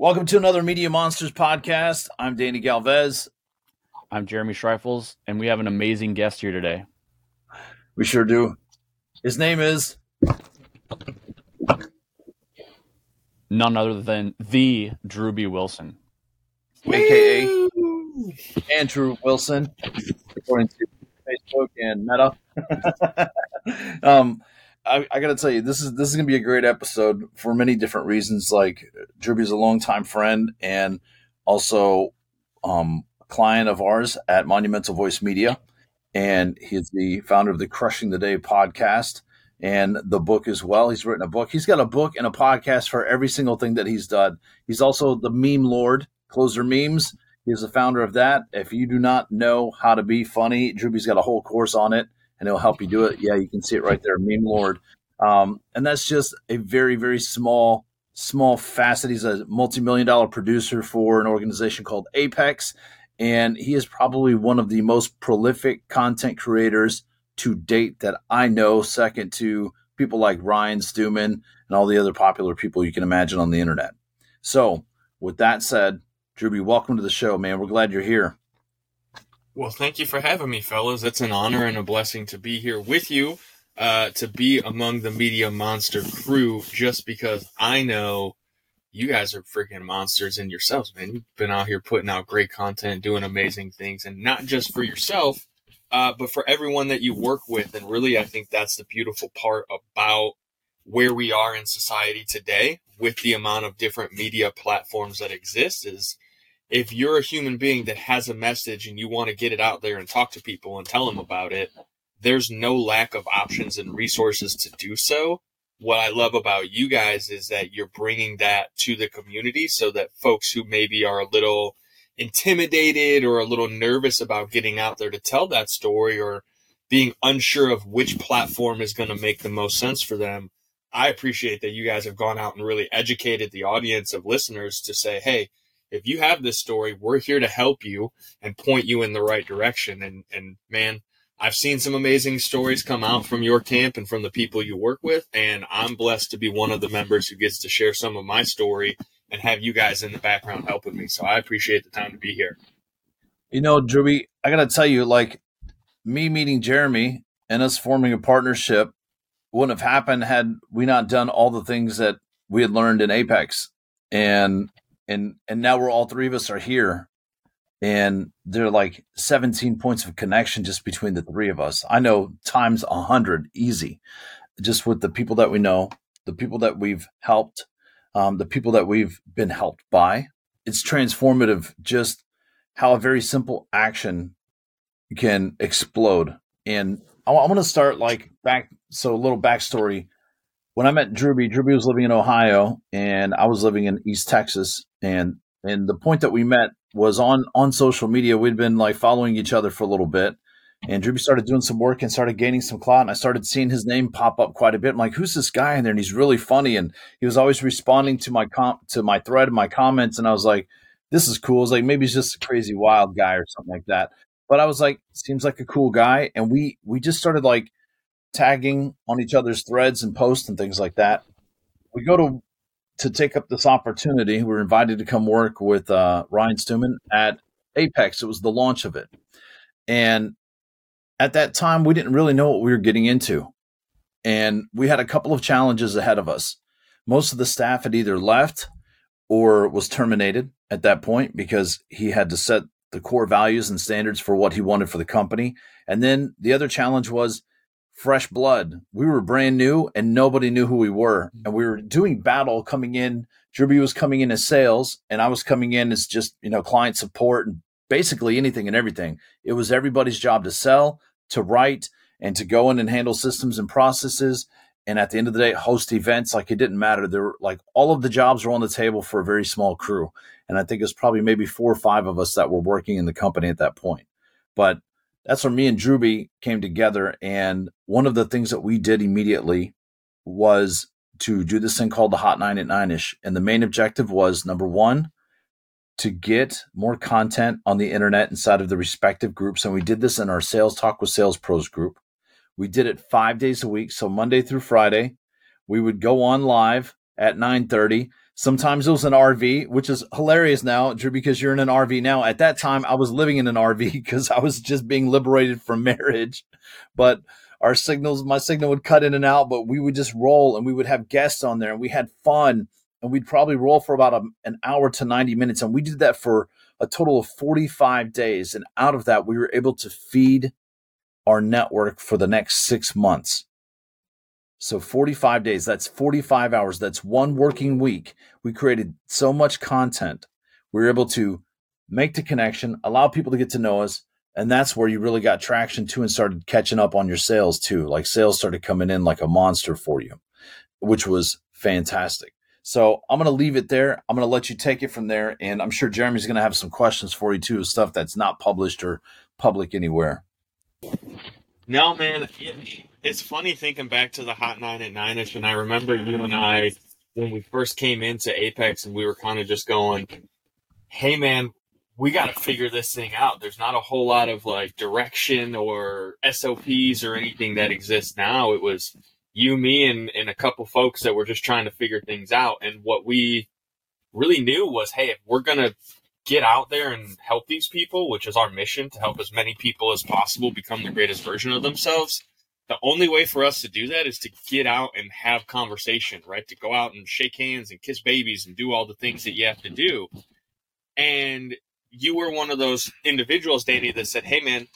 Welcome to another Media Monsters podcast. I'm Danny Galvez. I'm Jeremy Schreifels, and we have an amazing guest here today. We sure do. His name is none other than the Drewbie Wilson, aka Andrew Wilson, according to Facebook and Meta. um, I, I got to tell you, this is this is gonna be a great episode for many different reasons. Like Drewbie's a longtime friend and also um, client of ours at Monumental Voice Media, and he's the founder of the Crushing the Day podcast and the book as well. He's written a book. He's got a book and a podcast for every single thing that he's done. He's also the meme lord, closer memes. He's the founder of that. If you do not know how to be funny, Drewbie's got a whole course on it and it'll help you do it. Yeah, you can see it right there, meme lord. Um, and that's just a very, very small, small facet. He's a multi-million dollar producer for an organization called Apex, and he is probably one of the most prolific content creators to date that I know, second to people like Ryan Stewman and all the other popular people you can imagine on the internet. So, with that said, Drewbie, welcome to the show, man. We're glad you're here. Well, thank you for having me, fellas. It's an honor and a blessing to be here with you, uh, to be among the Media Monster crew, just because I know you guys are freaking monsters in yourselves, man. You've been out here putting out great content, doing amazing things, and not just for yourself, uh, but for everyone that you work with. And really, I think that's the beautiful part about where we are in society today with the amount of different media platforms that exist is if you're a human being that has a message and you want to get it out there and talk to people and tell them about it, there's no lack of options and resources to do so. What I love about you guys is that you're bringing that to the community so that folks who maybe are a little intimidated or a little nervous about getting out there to tell that story or being unsure of which platform is going to make the most sense for them. I appreciate that you guys have gone out and really educated the audience of listeners to say, Hey, if you have this story, we're here to help you and point you in the right direction. And, and man, I've seen some amazing stories come out from your camp and from the people you work with. And I'm blessed to be one of the members who gets to share some of my story and have you guys in the background helping me. So I appreciate the time to be here. You know, Drewbie, I got to tell you, like me meeting Jeremy and us forming a partnership wouldn't have happened had we not done all the things that we had learned in Apex. And and and now we're all three of us are here. And there are like 17 points of connection just between the three of us. I know times 100 easy. Just with the people that we know the people that we've helped um, the people that we've been helped by. It's transformative just how a very simple action can explode. And i, I want to start like back so a little backstory when I met Drewbie, Drewbie was living in Ohio and I was living in East Texas. And and the point that we met was on on social media. We'd been like following each other for a little bit. And Drewbie started doing some work and started gaining some clout. And I started seeing his name pop up quite a bit. I'm like, who's this guy in there? And he's really funny. And he was always responding to my com- to my thread and my comments. And I was like, this is cool. It's like, maybe he's just a crazy wild guy or something like that. But I was like, seems like a cool guy. And we we just started like tagging on each other's threads and posts and things like that. We go to to take up this opportunity. We are invited to come work with uh, Ryan Stewman at Apex. It was the launch of it, and at that time, we didn't really know what we were getting into, and we had a couple of challenges ahead of us. Most of the staff had either left or was terminated at that point because he had to set the core values and standards for what he wanted for the company. And then the other challenge was fresh blood. We were brand new and nobody knew who we were. Mm-hmm. And we were doing battle coming in. Drewbie was coming in as sales and I was coming in as just, you know, client support and basically anything and everything. It was everybody's job to sell, to write, and to go in and handle systems and processes. And at the end of the day, host events. Like it didn't matter. There were like all of the jobs were on the table for a very small crew. And I think it was probably maybe four or five of us that were working in the company at that point. But that's where me and Drewbie came together. And one of the things that we did immediately was to do this thing called the Hot Nine at Nine ish. And the main objective was number one, to get more content on the internet inside of the respective groups. And we did this in our Sales Talk with Sales Pros group. We did it five days a week. So Monday through Friday, we would go on live at 9:30 Sometimes it was an RV, which is hilarious now, Drew, because you're in an RV now. At that time, I was living in an RV because I was just being liberated from marriage. But our signals, my signal would cut in and out, but we would just roll and we would have guests on there and we had fun. And we'd probably roll for about a, an hour to 90 minutes. And we did that for a total of 45 days. And out of that, we were able to feed our network for the next six months. So 45 days, that's 45 hours. That's one working week. We created so much content. We were able to make the connection, allow people to get to know us. And that's where you really got traction too and started catching up on your sales too. Like sales started coming in like a monster for you, which was fantastic. So I'm going to leave it there. I'm going to let you take it from there. And I'm sure Jeremy's going to have some questions for you too, stuff that's not published or public anywhere. No, man it's funny thinking back to the Hot Nine at Nine-ish, and I remember you and I when we first came into Apex, and we were kind of just going, "Hey, man, we got to figure this thing out." There's not a whole lot of like direction or SOPs or anything that exists now. It was you, me, and and a couple folks that were just trying to figure things out, and what we really knew was, hey, if we're gonna get out there and help these people, which is our mission to help as many people as possible become the greatest version of themselves the only way for us to do that is to get out and have conversation, right? To go out and shake hands and kiss babies and do all the things that you have to do. And you were one of those individuals, Danny, that said, Hey man,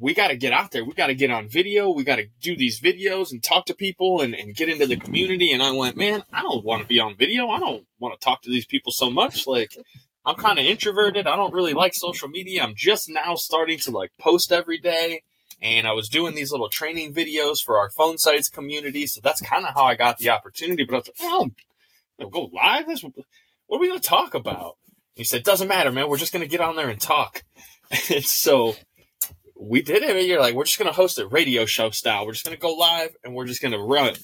we got to get out there. We got to get on video. We got to do these videos and talk to people and, and get into the community. And I went, man, I don't want to be on video. I don't want to talk to these people so much. Like, I'm kind of introverted. I don't really like social media. I'm just now starting to like post every day and I was doing these little training videos for our Phonesites community. So that's kind of how I got the opportunity. But I was like, oh, go live? This, what are we going to talk about? he said, doesn't matter, man. We're just going to get on there and talk. and so we did it. You're like, we're just going to host it radio show style. We're just going to go live and we're just going to run.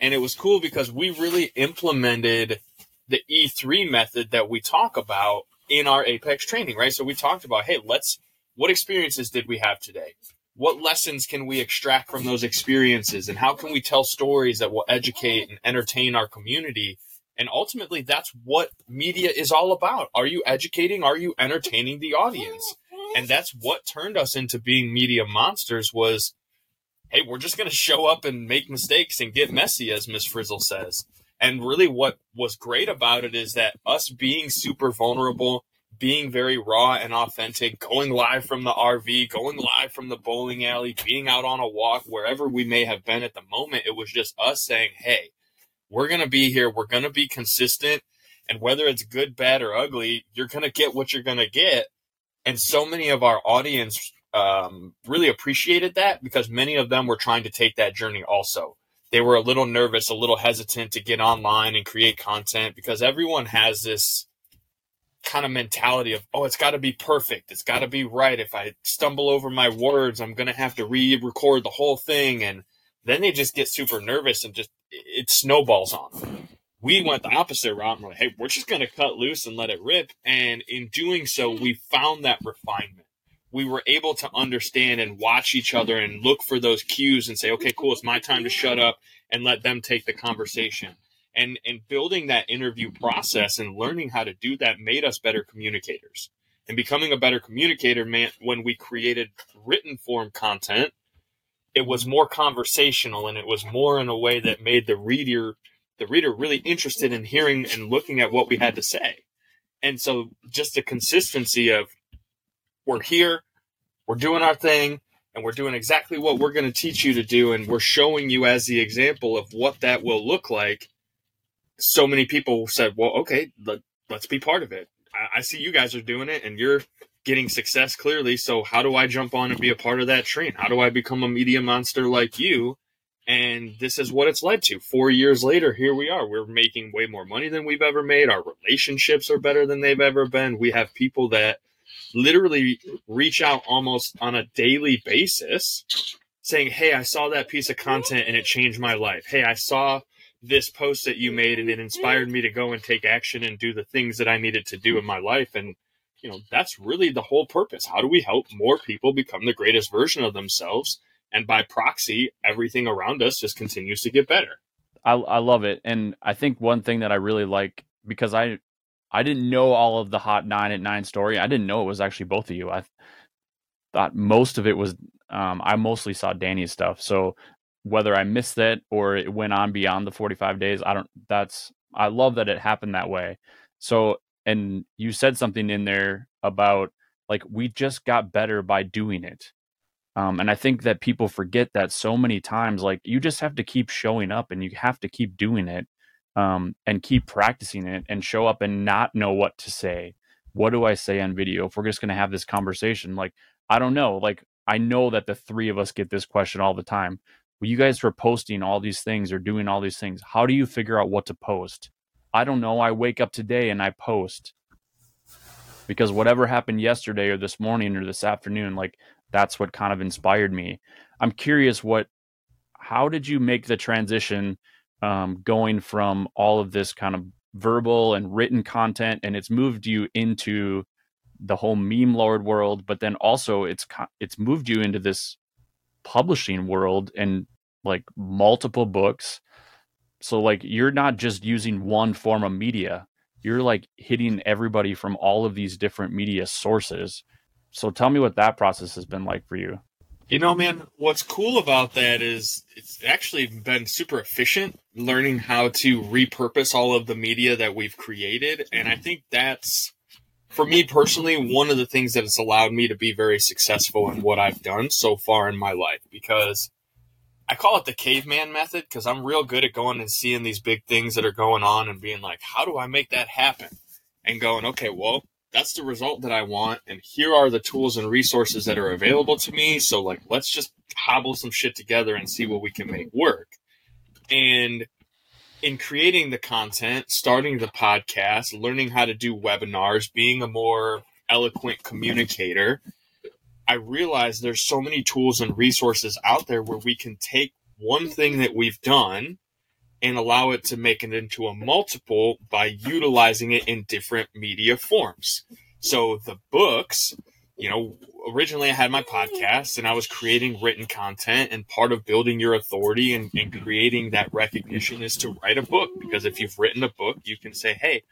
And it was cool because we really implemented the E3 method that we talk about in our Apex training, right? So we talked about, hey, let's, what experiences did we have today? What lessons can we extract from those experiences? And how can we tell stories that will educate and entertain our community? And ultimately that's what media is all about. Are you educating? Are you entertaining the audience? And that's what turned us into being media monsters was hey we're just going to show up and make mistakes and get messy as miss frizzle says. And really what was great about it is that us being super vulnerable being very raw and authentic, going live from the RV, going live from the bowling alley, being out on a walk, wherever we may have been at the moment. It was just us saying, hey, we're going to be here. We're going to be consistent. And whether it's good, bad, or ugly, you're going to get what you're going to get. And so many of our audience um, really appreciated that because many of them were trying to take that journey also. They were a little nervous, a little hesitant to get online and create content because everyone has this kind of mentality of, oh, it's got to be perfect. It's got to be right. If I stumble over my words, I'm going to have to re record the whole thing. And then they just get super nervous and just, it snowballs on them. We went the opposite route. And we're like, hey, we're just going to cut loose and let it rip. And in doing so, we found that refinement. We were able to understand and watch each other and look for those cues and say, okay, cool, it's my time to shut up and let them take the conversation and and building that interview process and learning how to do that made us better communicators. And becoming a better communicator meant when we created written form content it was more conversational and it was more in a way that made the reader the reader really interested in hearing and looking at what we had to say. And so just the consistency of we're here we're doing our thing and we're doing exactly what we're going to teach you to do and we're showing you as the example of what that will look like so many people said, well, okay, let, us be part of it. I, I see you guys are doing it and you're getting success clearly. So how do I jump on and be a part of that train? How do I become a media monster like you? And this is what it's led to. Four years later, here we are. We're making way more money than we've ever made. Our relationships are better than they've ever been. We have people that literally reach out almost on a daily basis saying, Hey, I saw that piece of content and it changed my life. Hey, I saw this post that you made and it inspired me to go and take action and do the things that I needed to do in my life. And, you know, that's really the whole purpose. How do we help more people become the greatest version of themselves? And by proxy, everything around us just continues to get better. I, I love it. And I think one thing that I really like because I I didn't know all of the hot nine at nine story. I didn't know it was actually both of you. I thought most of it was um, I mostly saw Danny's stuff. So whether I missed it or it went on beyond the 45 days, I don't that's I love that it happened that way. So and you said something in there about like we just got better by doing it. Um, and I think that people forget that so many times. Like you just have to keep showing up and you have to keep doing it um, and keep practicing it and show up and not know what to say. What do I say on video if we're just going to have this conversation? Like, I don't know. Like, I know that the three of us get this question all the time. Well, you guys were posting all these things or doing all these things. How do you figure out what to post? I don't know. I wake up today and I post because whatever happened yesterday or this morning or this afternoon, like that's what kind of inspired me. I'm curious what, how did you make the transition um, going from all of this kind of verbal and written content, and it's moved you into the whole meme lord world, but then also it's it's moved you into this publishing world and like multiple books. So like you're not just using one form of media. You're like hitting everybody from all of these different media sources. So tell me what that process has been like for you. You know, man, what's cool about that is it's actually been super efficient learning how to repurpose all of the media that we've created. And I mm-hmm. think that's, for me personally, one of the things that has allowed me to be very successful in what I've done so far in my life because I call it the caveman method because I'm real good at going and seeing these big things that are going on and being like, how do I make that happen? And going, okay, well, that's the result that I want, and here are the tools and resources that are available to me. So like, let's just hobble some shit together and see what we can make work. And in creating the content, starting the podcast, learning how to do webinars, being a more eloquent communicator, I realize there's so many tools and resources out there where we can take one thing that we've done and allow it to make it into a multiple by utilizing it in different media forms. So the books, you know, originally I had my podcast and I was creating written content and part of building your authority and, and creating that recognition is to write a book because if you've written a book, you can say, Hey,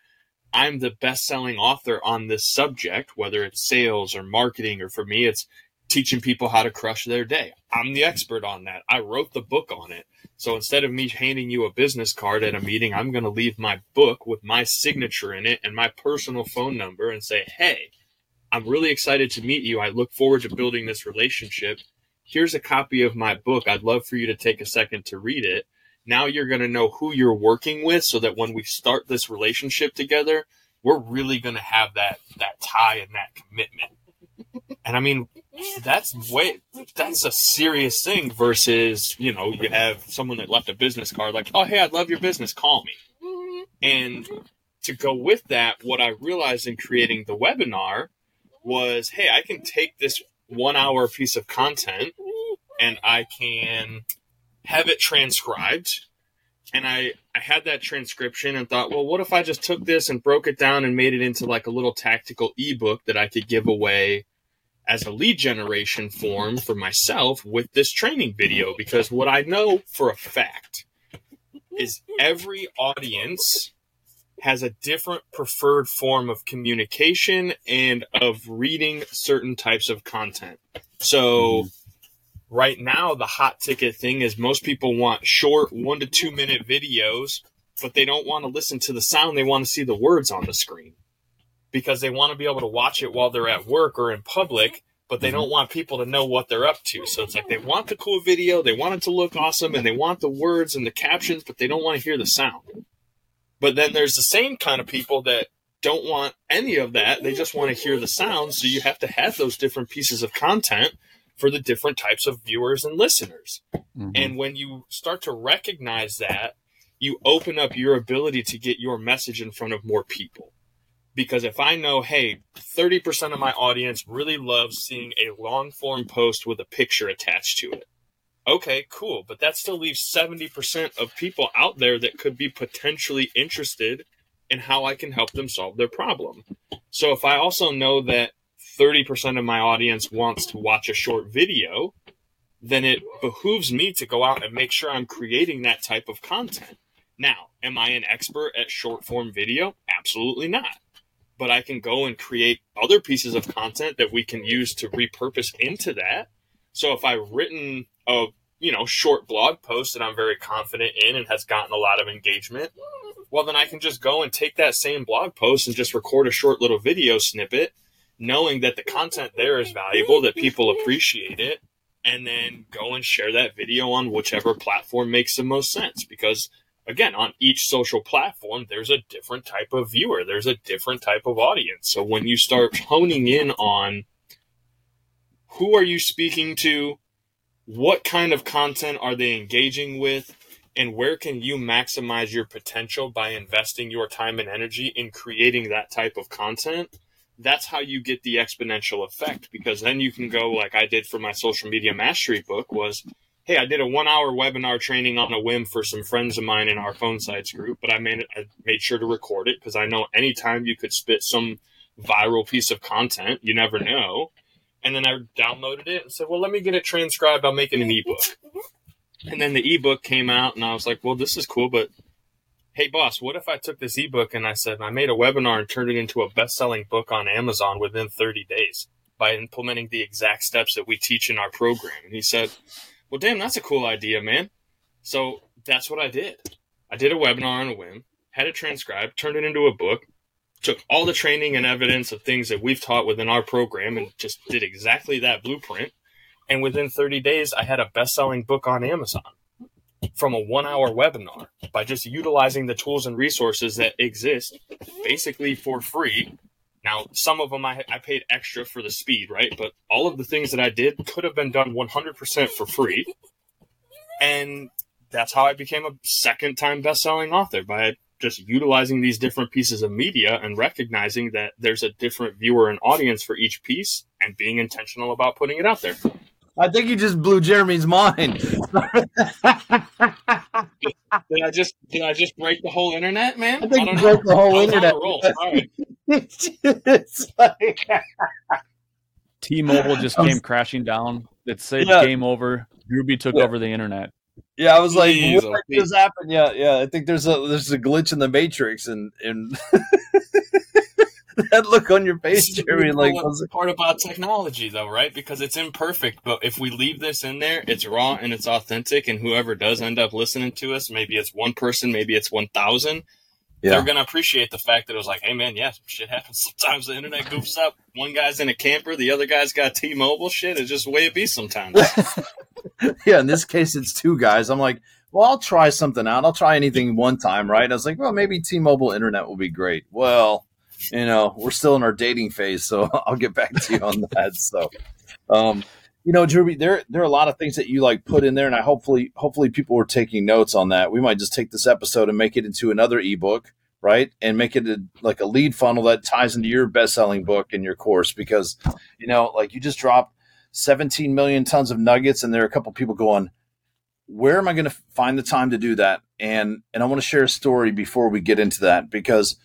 I'm the best selling author on this subject, whether it's sales or marketing, or for me, it's teaching people how to crush their day. I'm the expert on that. I wrote the book on it. So instead of me handing you a business card at a meeting, I'm going to leave my book with my signature in it and my personal phone number and say, Hey, I'm really excited to meet you. I look forward to building this relationship. Here's a copy of my book. I'd love for you to take a second to read it. Now you're going to know who you're working with so that when we start this relationship together, we're really going to have that, that tie and that commitment. And I mean, that's way that's a serious thing versus you know you have someone that left a business card like oh hey I'd love your business call me and to go with that what I realized in creating the webinar was hey I can take this one hour piece of content and I can have it transcribed. And I, I had that transcription and thought, well, what if I just took this and broke it down and made it into like a little tactical ebook that I could give away as a lead generation form for myself with this training video? Because what I know for a fact is every audience has a different preferred form of communication and of reading certain types of content. So mm-hmm. Right now the hot ticket thing is most people want short 1 to 2 minute videos but they don't want to listen to the sound they want to see the words on the screen because they want to be able to watch it while they're at work or in public, but they mm-hmm. don't want people to know what they're up to. So it's like they want the cool video, they want it to look awesome, and they want the words and the captions, but they don't want to hear the sound. But then there's the same kind of people that don't want any of that. They just want to hear the sound. So you have to have those different pieces of content for the different types of viewers and listeners. Mm-hmm. And when you start to recognize that, you open up your ability to get your message in front of more people because if I know, hey, 30% of my audience really loves seeing a long form post with a picture attached to it. Okay, cool. But that still leaves 70% of people out there that could be potentially interested in how I can help them solve their problem. So if I also know that 30% of my audience wants to watch a short video, then it behooves me to go out and make sure I'm creating that type of content. Now, am I an expert at short form video? Absolutely not. But I can go and create other pieces of content that we can use to repurpose into that. So if I've written a you know short blog post that I'm very confident in and has gotten a lot of engagement, well then I can just go and take that same blog post and just record a short little video snippet, knowing that the content there is valuable, that people appreciate it, and then go and share that video on whichever platform makes the most sense. Because again on each social platform there's a different type of viewer. There's a different type of audience. So when you start honing in on who are you speaking to what kind of content are they engaging with and where can you maximize your potential by investing your time and energy in creating that type of content that's how you get the exponential effect because then you can go like I did for my social media mastery book was hey I did a 1 hour webinar training on a whim for some friends of mine in our Phonesites group but I made it, I made sure to record it because I know anytime you could spit some viral piece of content you never know. And then I downloaded it and said well let me get it transcribed. I'll make it an ebook. And then the ebook came out and I was like well this is cool but hey boss what if i took this ebook and i said i made a webinar and turned it into a best-selling book on amazon within 30 days by implementing the exact steps that we teach in our program? And he said well damn that's a cool idea man. So that's what i did. I did a webinar on a whim had it transcribed turned it into a book took all the training and evidence of things that we've taught within our program and just did exactly that blueprint. And within 30 days i had a best-selling book on amazon from a one hour webinar by just utilizing the tools and resources that exist basically for free. Now, some of them I, I paid extra for the speed, right? But all of the things that I did could have been done 100% for free. And that's how I became a second time best selling author by just utilizing these different pieces of media and recognizing that there's a different viewer and audience for each piece and being intentional about putting it out there. I think you just blew Jeremy's mind. did I just did I just break the whole internet, man? I think I you broke the whole internet. it's like... T-Mobile just came crashing down. It said yeah. game over. Drewbie took yeah. over the internet. Yeah, I was like, Jeez, what okay. just happened? Yeah, yeah. I think there's a there's a glitch in the matrix, and and that look on your face, Jeremy. Like part about technology, though, right? Because it's imperfect, but if we leave this in there, it's raw and it's authentic. And whoever does end up listening to us, maybe it's one person, maybe it's one thousand. Yeah. They're gonna appreciate the fact that it was like, hey man, yeah, shit happens. Sometimes the internet goofs up. One guy's in a camper, the other guy's got T-Mobile. Shit, it's just the way it be sometimes. yeah, in this case, it's two guys. I'm like, well, I'll try something out. I'll try anything one time, right? I was like, well, maybe T-Mobile internet will be great. Well, you know, we're still in our dating phase, so I'll get back to you on that. So, um, you know, Drew, there there are a lot of things that you like put in there, and I hopefully hopefully people are taking notes on that. We might just take this episode and make it into another ebook, right? And make it a, like a lead funnel that ties into your best selling book and your course, because you know, like you just dropped 17 million tons of nuggets, and there are a couple people going, where am I going to find the time to do that? And and I want to share a story before we get into that because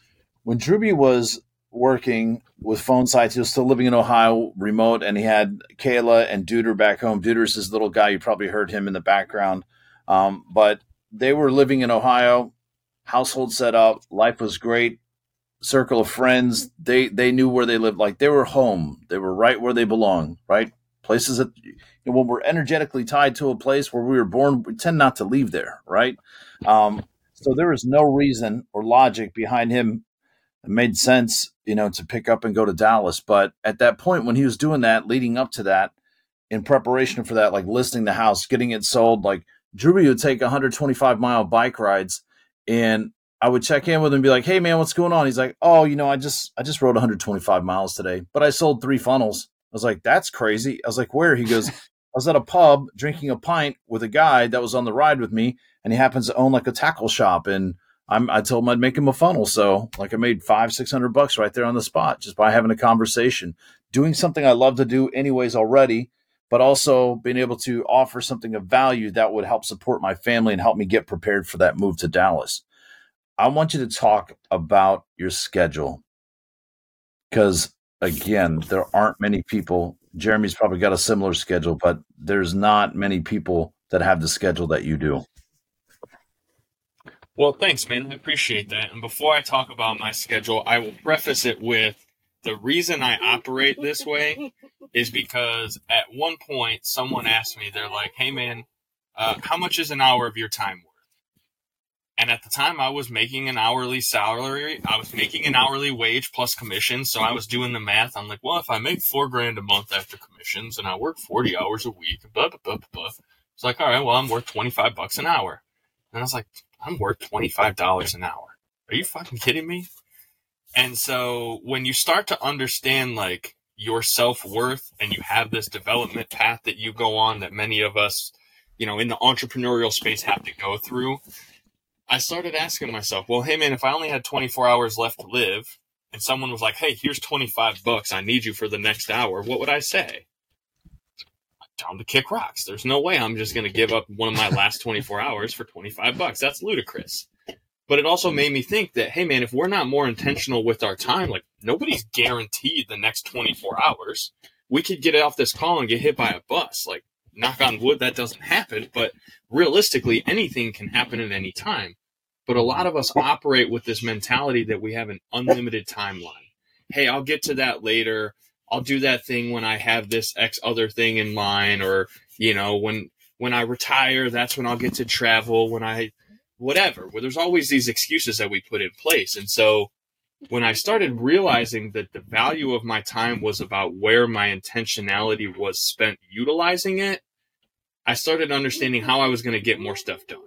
when Drewbie was working with Phonesites, he was still living in Ohio, remote, and he had Kayla and Deuter back home. Duder's this little guy. You probably heard him in the background. Um, but they were living in Ohio, household set up, life was great, circle of friends. They they knew where they lived. Like they were home. They were right where they belong. Right places that you know, when we're energetically tied to a place where we were born, we tend not to leave there. Right. Um, so there was no reason or logic behind him it made sense, you know, to pick up and go to Dallas. But at that point, when he was doing that, leading up to that, in preparation for that, like listing the house, getting it sold, like Drew would take 125 mile bike rides, and I would check in with him and be like, "Hey, man, what's going on?" He's like, "Oh, you know, I just I just rode 125 miles today, but I sold three funnels." I was like, "That's crazy." I was like, "Where?" He goes, "I was at a pub drinking a pint with a guy that was on the ride with me, and he happens to own like a tackle shop and." I'm, I told him I'd make him a funnel. So like I made five, 600 bucks right there on the spot just by having a conversation, doing something I love to do anyways already, but also being able to offer something of value that would help support my family and help me get prepared for that move to Dallas. I want you to talk about your schedule because again, there aren't many people. Jeremy's probably got a similar schedule, but there's not many people that have the schedule that you do. Well, thanks, man. I appreciate that. And before I talk about my schedule, I will preface it with the reason I operate this way is because at one point someone asked me, they're like, hey, man, uh, how much is an hour of your time worth? And at the time, I was making an hourly salary. I was making an hourly wage plus commissions. So I was doing the math. I'm like, well, if I make four grand a month after commissions and I work 40 hours a week, blah, blah, blah, blah. It's like, all right, well, I'm worth 25 bucks an hour. And I was like, I'm worth $25 an hour. Are you fucking kidding me? And so when you start to understand like your self worth and you have this development path that you go on that many of us, you know, in the entrepreneurial space have to go through, I started asking myself, well, hey man, if I only had 24 hours left to live and someone was like, hey, here's 25 bucks, I need you for the next hour, what would I say? Them to kick rocks. There's no way I'm just going to give up one of my last 24 hours for 25 bucks. That's ludicrous. But it also made me think that, hey man, if we're not more intentional with our time, like nobody's guaranteed the next 24 hours. We could get off this call and get hit by a bus. Like, knock on wood, that doesn't happen. But realistically, anything can happen at any time. But a lot of us operate with this mentality that we have an unlimited timeline. Hey, I'll get to that later. I'll do that thing when I have this X other thing in mind, or you know, when when I retire, that's when I'll get to travel. When I whatever. Well, there's always these excuses that we put in place, and so when I started realizing that the value of my time was about where my intentionality was spent utilizing it, I started understanding how I was going to get more stuff done.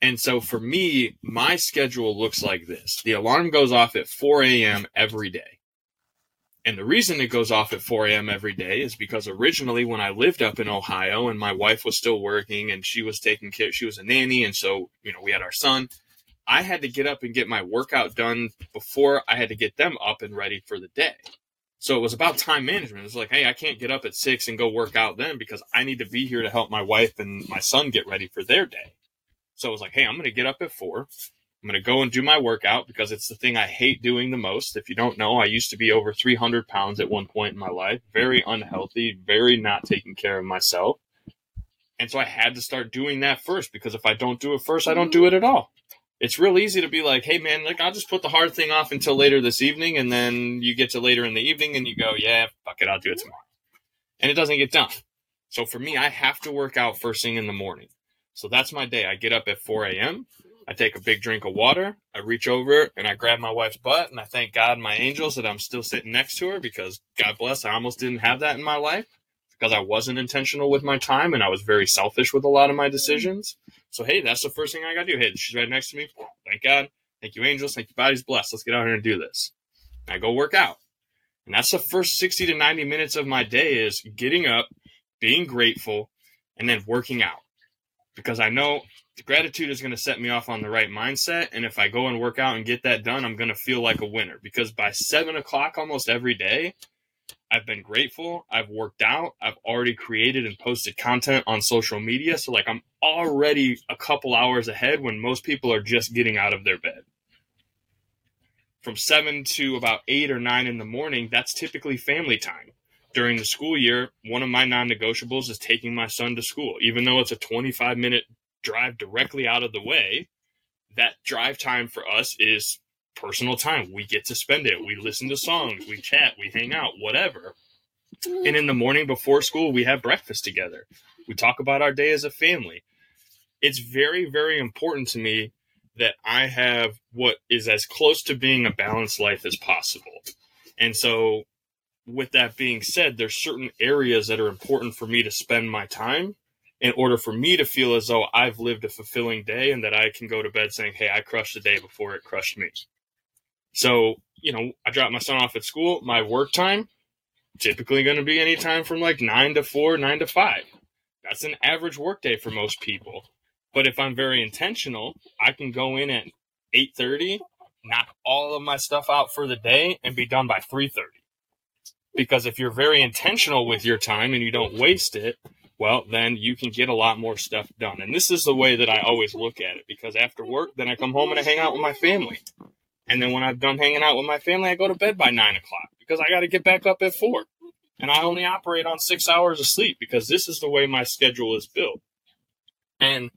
And so for me, my schedule looks like this. The alarm goes off at 4 a.m. every day. And the reason it goes off at 4 a.m. every day is because originally when I lived up in Ohio and my wife was still working and she was taking care, she was a nanny. And so, you know, we had our son. I had to get up and get my workout done before I had to get them up and ready for the day. So it was about time management. It's like, hey, I can't get up at six and go work out then because I need to be here to help my wife and my son get ready for their day. So it was like, hey, I'm going to get up at four. I'm going to go and do my workout because it's the thing I hate doing the most. If you don't know, I used to be over 300 pounds at one point in my life, very unhealthy, very not taking care of myself. And so I had to start doing that first because if I don't do it first, I don't do it at all it's real easy to be like, hey man, like I'll just put the hard thing off until later this evening, and then you get to later in the evening and you go, yeah, fuck it, I'll do it tomorrow, and it doesn't get done. So for me, I have to work out first thing in the morning. So that's my day. I get up at 4 a.m. I take a big drink of water. I reach over and I grab my wife's butt, and I thank God and my angels that I'm still sitting next to her because God bless, I almost didn't have that in my life because I wasn't intentional with my time and I was very selfish with a lot of my decisions. So hey, that's the first thing I gotta do. Hey, she's right next to me. Thank God. Thank you, angels. Thank you, bodies blessed. Let's get out here and do this. And I go work out. And that's the first 60 to 90 minutes of my day is getting up, being grateful, and then working out. Because I know gratitude is going to set me off on the right mindset. And if I go and work out and get that done, I'm going to feel like a winner. Because by seven o'clock almost every day, I've been grateful. I've worked out. I've already created and posted content on social media. So, like, I'm already a couple hours ahead when most people are just getting out of their bed. From seven to about eight or nine in the morning, that's typically family time. During the school year, one of my non negotiables is taking my son to school. Even though it's a 25 minute drive directly out of the way, that drive time for us is personal time. We get to spend it. We listen to songs, we chat, we hang out, whatever. And in the morning before school, we have breakfast together. We talk about our day as a family. It's very, very important to me that I have what is as close to being a balanced life as possible. And so, with that being said, there's certain areas that are important for me to spend my time in order for me to feel as though I've lived a fulfilling day and that I can go to bed saying, Hey, I crushed the day before it crushed me. So, you know, I drop my son off at school. My work time, typically going to be anytime from like nine to four, nine to five. That's an average work day for most people. But if I'm very intentional, I can go in at 8:30, knock all of my stuff out for the day and be done by 3:30. Because if you're very intentional with your time and you don't waste it, well, then you can get a lot more stuff done. And this is the way that I always look at it because after work, then I come home and I hang out with my family. And then when I'm done hanging out with my family, I go to bed by nine o'clock because I got to get back up at four. And I only operate on six hours of sleep because this is the way my schedule is built. And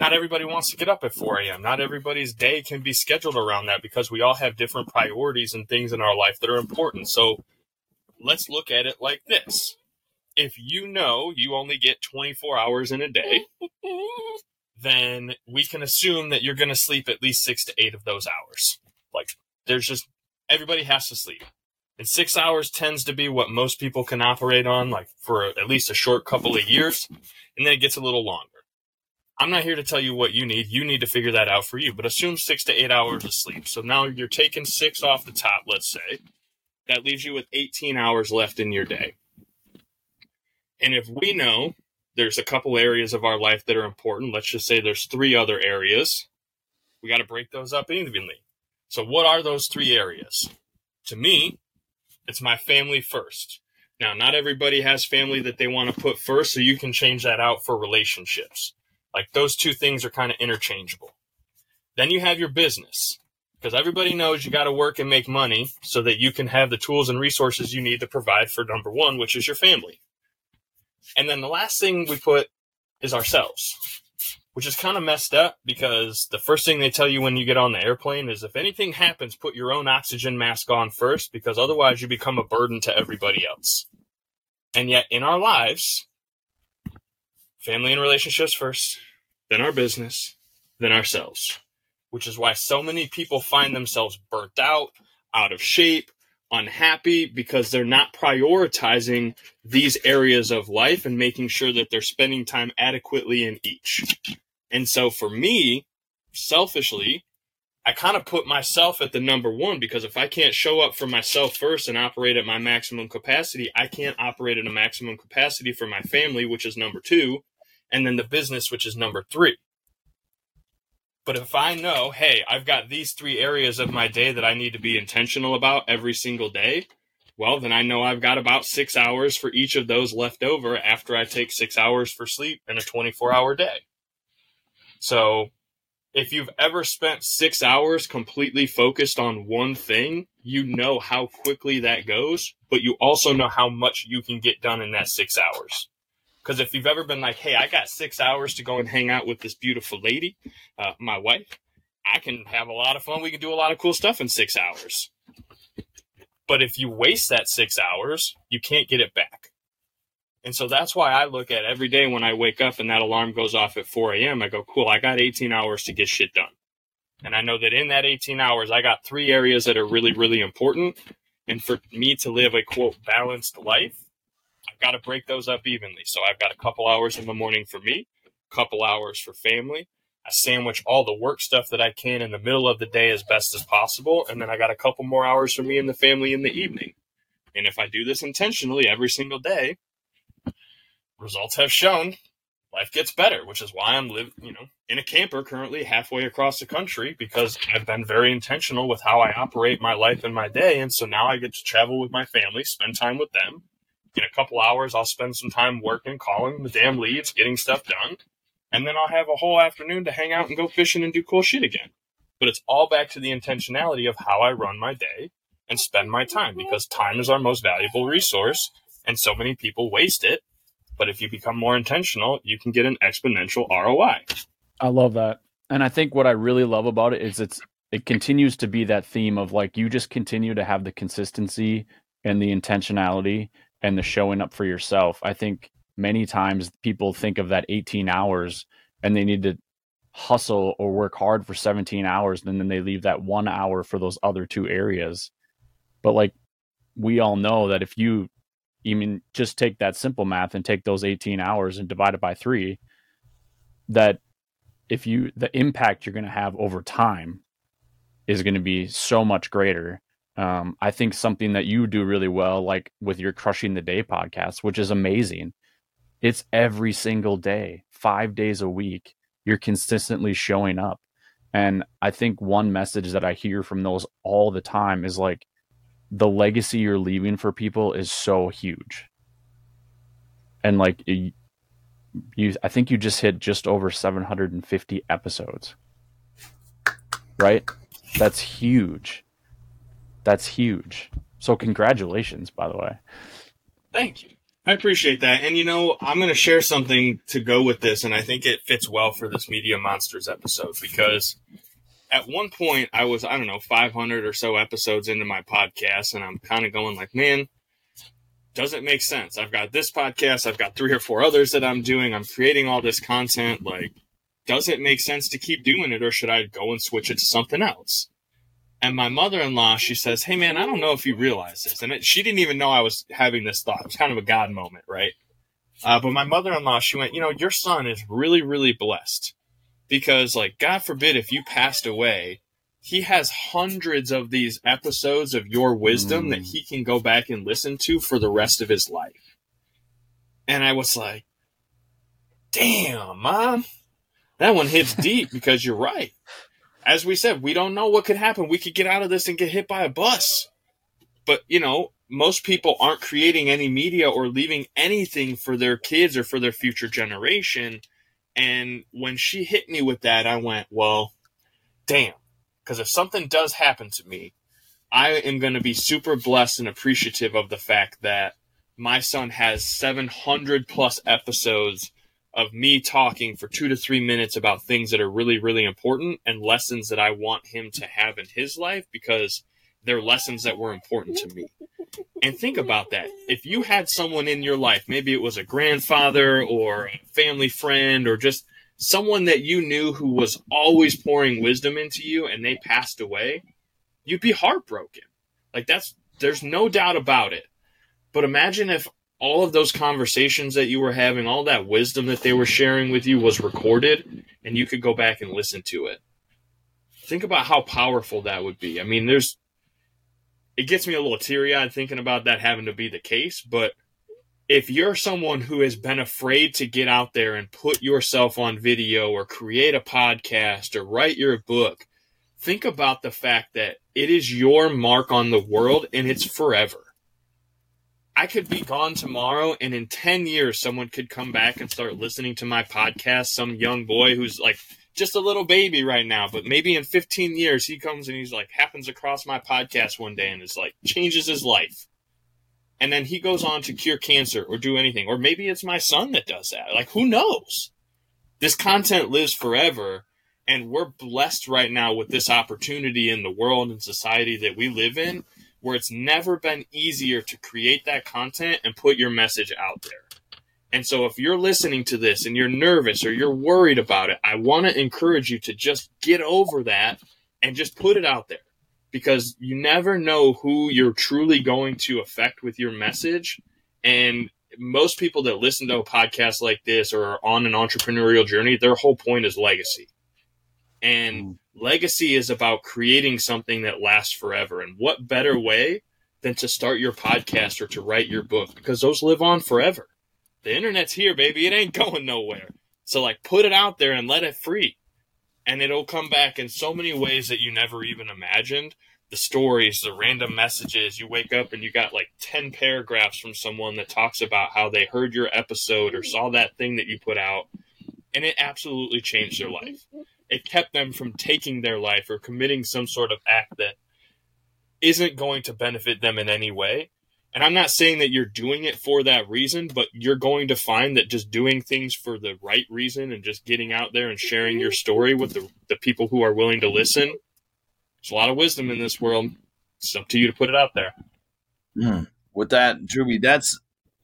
not everybody wants to get up at 4 a.m. Not everybody's day can be scheduled around that because we all have different priorities and things in our life that are important. So let's look at it like this. If you know you only get 24 hours in a day, then we can assume that you're going to sleep at least six to eight of those hours. Like, there's just everybody has to sleep. And six hours tends to be what most people can operate on, like for at least a short couple of years. And then it gets a little longer. I'm not here to tell you what you need. You need to figure that out for you. But assume six to eight hours of sleep. So now you're taking six off the top, let's say. That leaves you with 18 hours left in your day. And if we know there's a couple areas of our life that are important, let's just say there's three other areas, we got to break those up evenly. So, what are those three areas? To me, it's my family first. Now, not everybody has family that they want to put first, so you can change that out for relationships. Like those two things are kind of interchangeable. Then you have your business because everybody knows you got to work and make money so that you can have the tools and resources you need to provide for number one, which is your family. And then the last thing we put is ourselves which is kind of messed up because the first thing they tell you when you get on the airplane is if anything happens, put your own oxygen mask on first because otherwise you become a burden to everybody else. And yet in our lives, family and relationships first, then our business, then ourselves, which is why so many people find themselves burnt out, out of shape, unhappy because they're not prioritizing these areas of life and making sure that they're spending time adequately in each. And so for me, selfishly, I kind of put myself at the number one because if I can't show up for myself first and operate at my maximum capacity, I can't operate at a maximum capacity for my family, which is number two, and then the business, which is number three. But if I know, hey, I've got these three areas of my day that I need to be intentional about every single day, well, then I know I've got about six hours for each of those left over after I take six hours for sleep in a 24 hour day. So if you've ever spent six hours completely focused on one thing, you know how quickly that goes, but you also know how much you can get done in that six hours. Because if you've ever been like, hey, I got six hours to go and hang out with this beautiful lady, uh, my wife, I can have a lot of fun. We can do a lot of cool stuff in six hours. But if you waste that six hours, you can't get it back. And so that's why I look at every day when I wake up and that alarm goes off at 4 a.m. I go, cool, I got 18 hours to get shit done. And I know that in that 18 hours, I got three areas that are really, really important. And for me to live a quote balanced life, got to break those up evenly. So I've got a couple hours in the morning for me, a couple hours for family. I sandwich all the work stuff that I can in the middle of the day as best as possible. And then I got a couple more hours for me and the family in the evening. And if I do this intentionally every single day, results have shown life gets better, which is why I'm live, you know, in a camper currently halfway across the country because I've been very intentional with how I operate my life and my day. And so now I get to travel with my family, spend time with them, in a couple hours, I'll spend some time working, calling the damn leads, getting stuff done. And then I'll have a whole afternoon to hang out and go fishing and do cool shit again. But it's all back to the intentionality of how I run my day and spend my time because time is our most valuable resource and so many people waste it. But if you become more intentional, you can get an exponential ROI. I love that. And I think what I really love about it is it's it continues to be that theme of like you just continue to have the consistency and the intentionality and the showing up for yourself. I think many times people think of that 18 hours and they need to hustle or work hard for 17 hours and then they leave that one hour for those other two areas. But like we all know that if you even just take that simple math and take those 18 hours and divide it by three, that if you the impact you're going to have over time is going to be so much greater um, I think something that you do really well, like with your Crushing the Day podcast, which is amazing. It's every single day, five days a week. You're consistently showing up. And I think one message that I hear from those all the time is like the legacy you're leaving for people is so huge. And like you, you I think you just hit just over 750 episodes. Right? That's huge that's huge. So congratulations, by the way. Thank you. I appreciate that. And you know, I'm going to share something to go with this, and I think it fits well for this Media Monsters episode because at one point I was, I don't know, 500 or so episodes into my podcast, and I'm kind of going like, man, does it make sense? I've got this podcast, I've got three or four others that I'm doing, I'm creating all this content. Like, does it make sense to keep doing it, or should I go and switch it to something else? And my mother in law, she says, Hey man, I don't know if you realize this. And it, she didn't even know I was having this thought. It was kind of a God moment, right? Uh, but my mother in law, she went, You know, your son is really, really blessed because, like, God forbid if you passed away, he has hundreds of these episodes of your wisdom mm. that he can go back and listen to for the rest of his life. And I was like, Damn, mom, that one hits deep because you're right as we said, we don't know what could happen. We could get out of this and get hit by a bus. But, you know, most people aren't creating any media or leaving anything for their kids or for their future generation. And when she hit me with that, I went, well, damn. Because if something does happen to me, I am going to be super blessed and appreciative of the fact that my son has 700 plus episodes of me talking for two to three minutes about things that are really, really important and lessons that I want him to have in his life because they're lessons that were important to me. And think about that. If you had someone in your life, maybe it was a grandfather or a family friend or just someone that you knew who was always pouring wisdom into you and they passed away, you'd be heartbroken. Like that's, there's no doubt about it. But imagine if all of those conversations that you were having, all that wisdom that they were sharing with you was recorded and you could go back and listen to it. Think about how powerful that would be. I mean, there's, it gets me a little teary eyed thinking about that having to be the case, but if you're someone who has been afraid to get out there and put yourself on video or create a podcast or write your book, think about the fact that it is your mark on the world and it's forever I could be gone tomorrow, and in 10 years, someone could come back and start listening to my podcast. Some young boy who's like just a little baby right now, but maybe in 15 years, he comes and he's like, happens across my podcast one day and is like, changes his life. And then he goes on to cure cancer or do anything. Or maybe it's my son that does that. Like, who knows? This content lives forever. And we're blessed right now with this opportunity in the world and society that we live in where it's never been easier to create that content and put your message out there. And so if you're listening to this and you're nervous or you're worried about it, I want to encourage you to just get over that and just put it out there because you never know who you're truly going to affect with your message. And most people that listen to a podcast like this or are on an entrepreneurial journey, their whole point is legacy. And mm. Legacy is about creating something that lasts forever. And what better way than to start your podcast or to write your book because those live on forever. The internet's here, baby. It ain't going nowhere. So, like, put it out there and let it free. And it'll come back in so many ways that you never even imagined. The stories, the random messages. You wake up and you got like 10 paragraphs from someone that talks about how they heard your episode or saw that thing that you put out. And it absolutely changed their life it kept them from taking their life or committing some sort of act that isn't going to benefit them in any way. And I'm not saying that you're doing it for that reason, but you're going to find that just doing things for the right reason and just getting out there and sharing your story with the, the people who are willing to listen. There's a lot of wisdom in this world. It's up to you to put it out there. Mm. With that, Drewbie, that's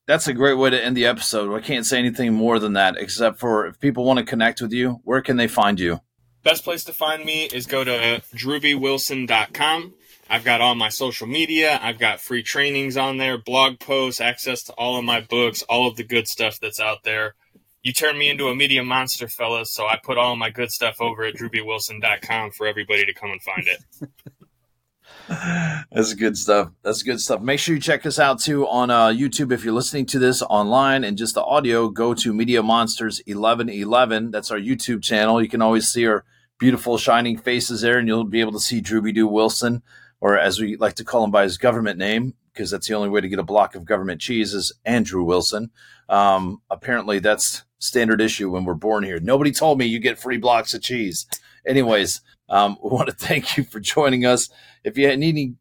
that's a great way to end the episode. I can't say anything more than that, except for if people want to connect with you, where can they find you? Best place to find me is go to drewbiewilson.com. I've got all my social media. I've got free trainings on there, blog posts, access to all of my books, all of the good stuff that's out there. You turned me into a media monster, fellas, so I put all my good stuff over at drewbiewilson.com for everybody to come and find it. That's good stuff. That's good stuff. Make sure you check us out too on uh, YouTube if you're listening to this online and just the audio. Go to Media Monsters 1111. That's our YouTube channel. You can always see our beautiful shining faces there, and you'll be able to see Drewbie Doo Wilson, or as we like to call him by his government name, because that's the only way to get a block of government cheese is Andrew Wilson. Um, apparently, that's standard issue when we're born here. Nobody told me you get free blocks of cheese. Anyways, um, we want to thank you for joining us. If you need any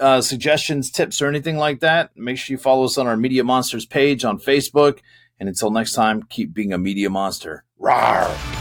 uh, suggestions, tips, or anything like that, make sure you follow us on our Media Monsters page on Facebook. And until next time, keep being a media monster. Rawr!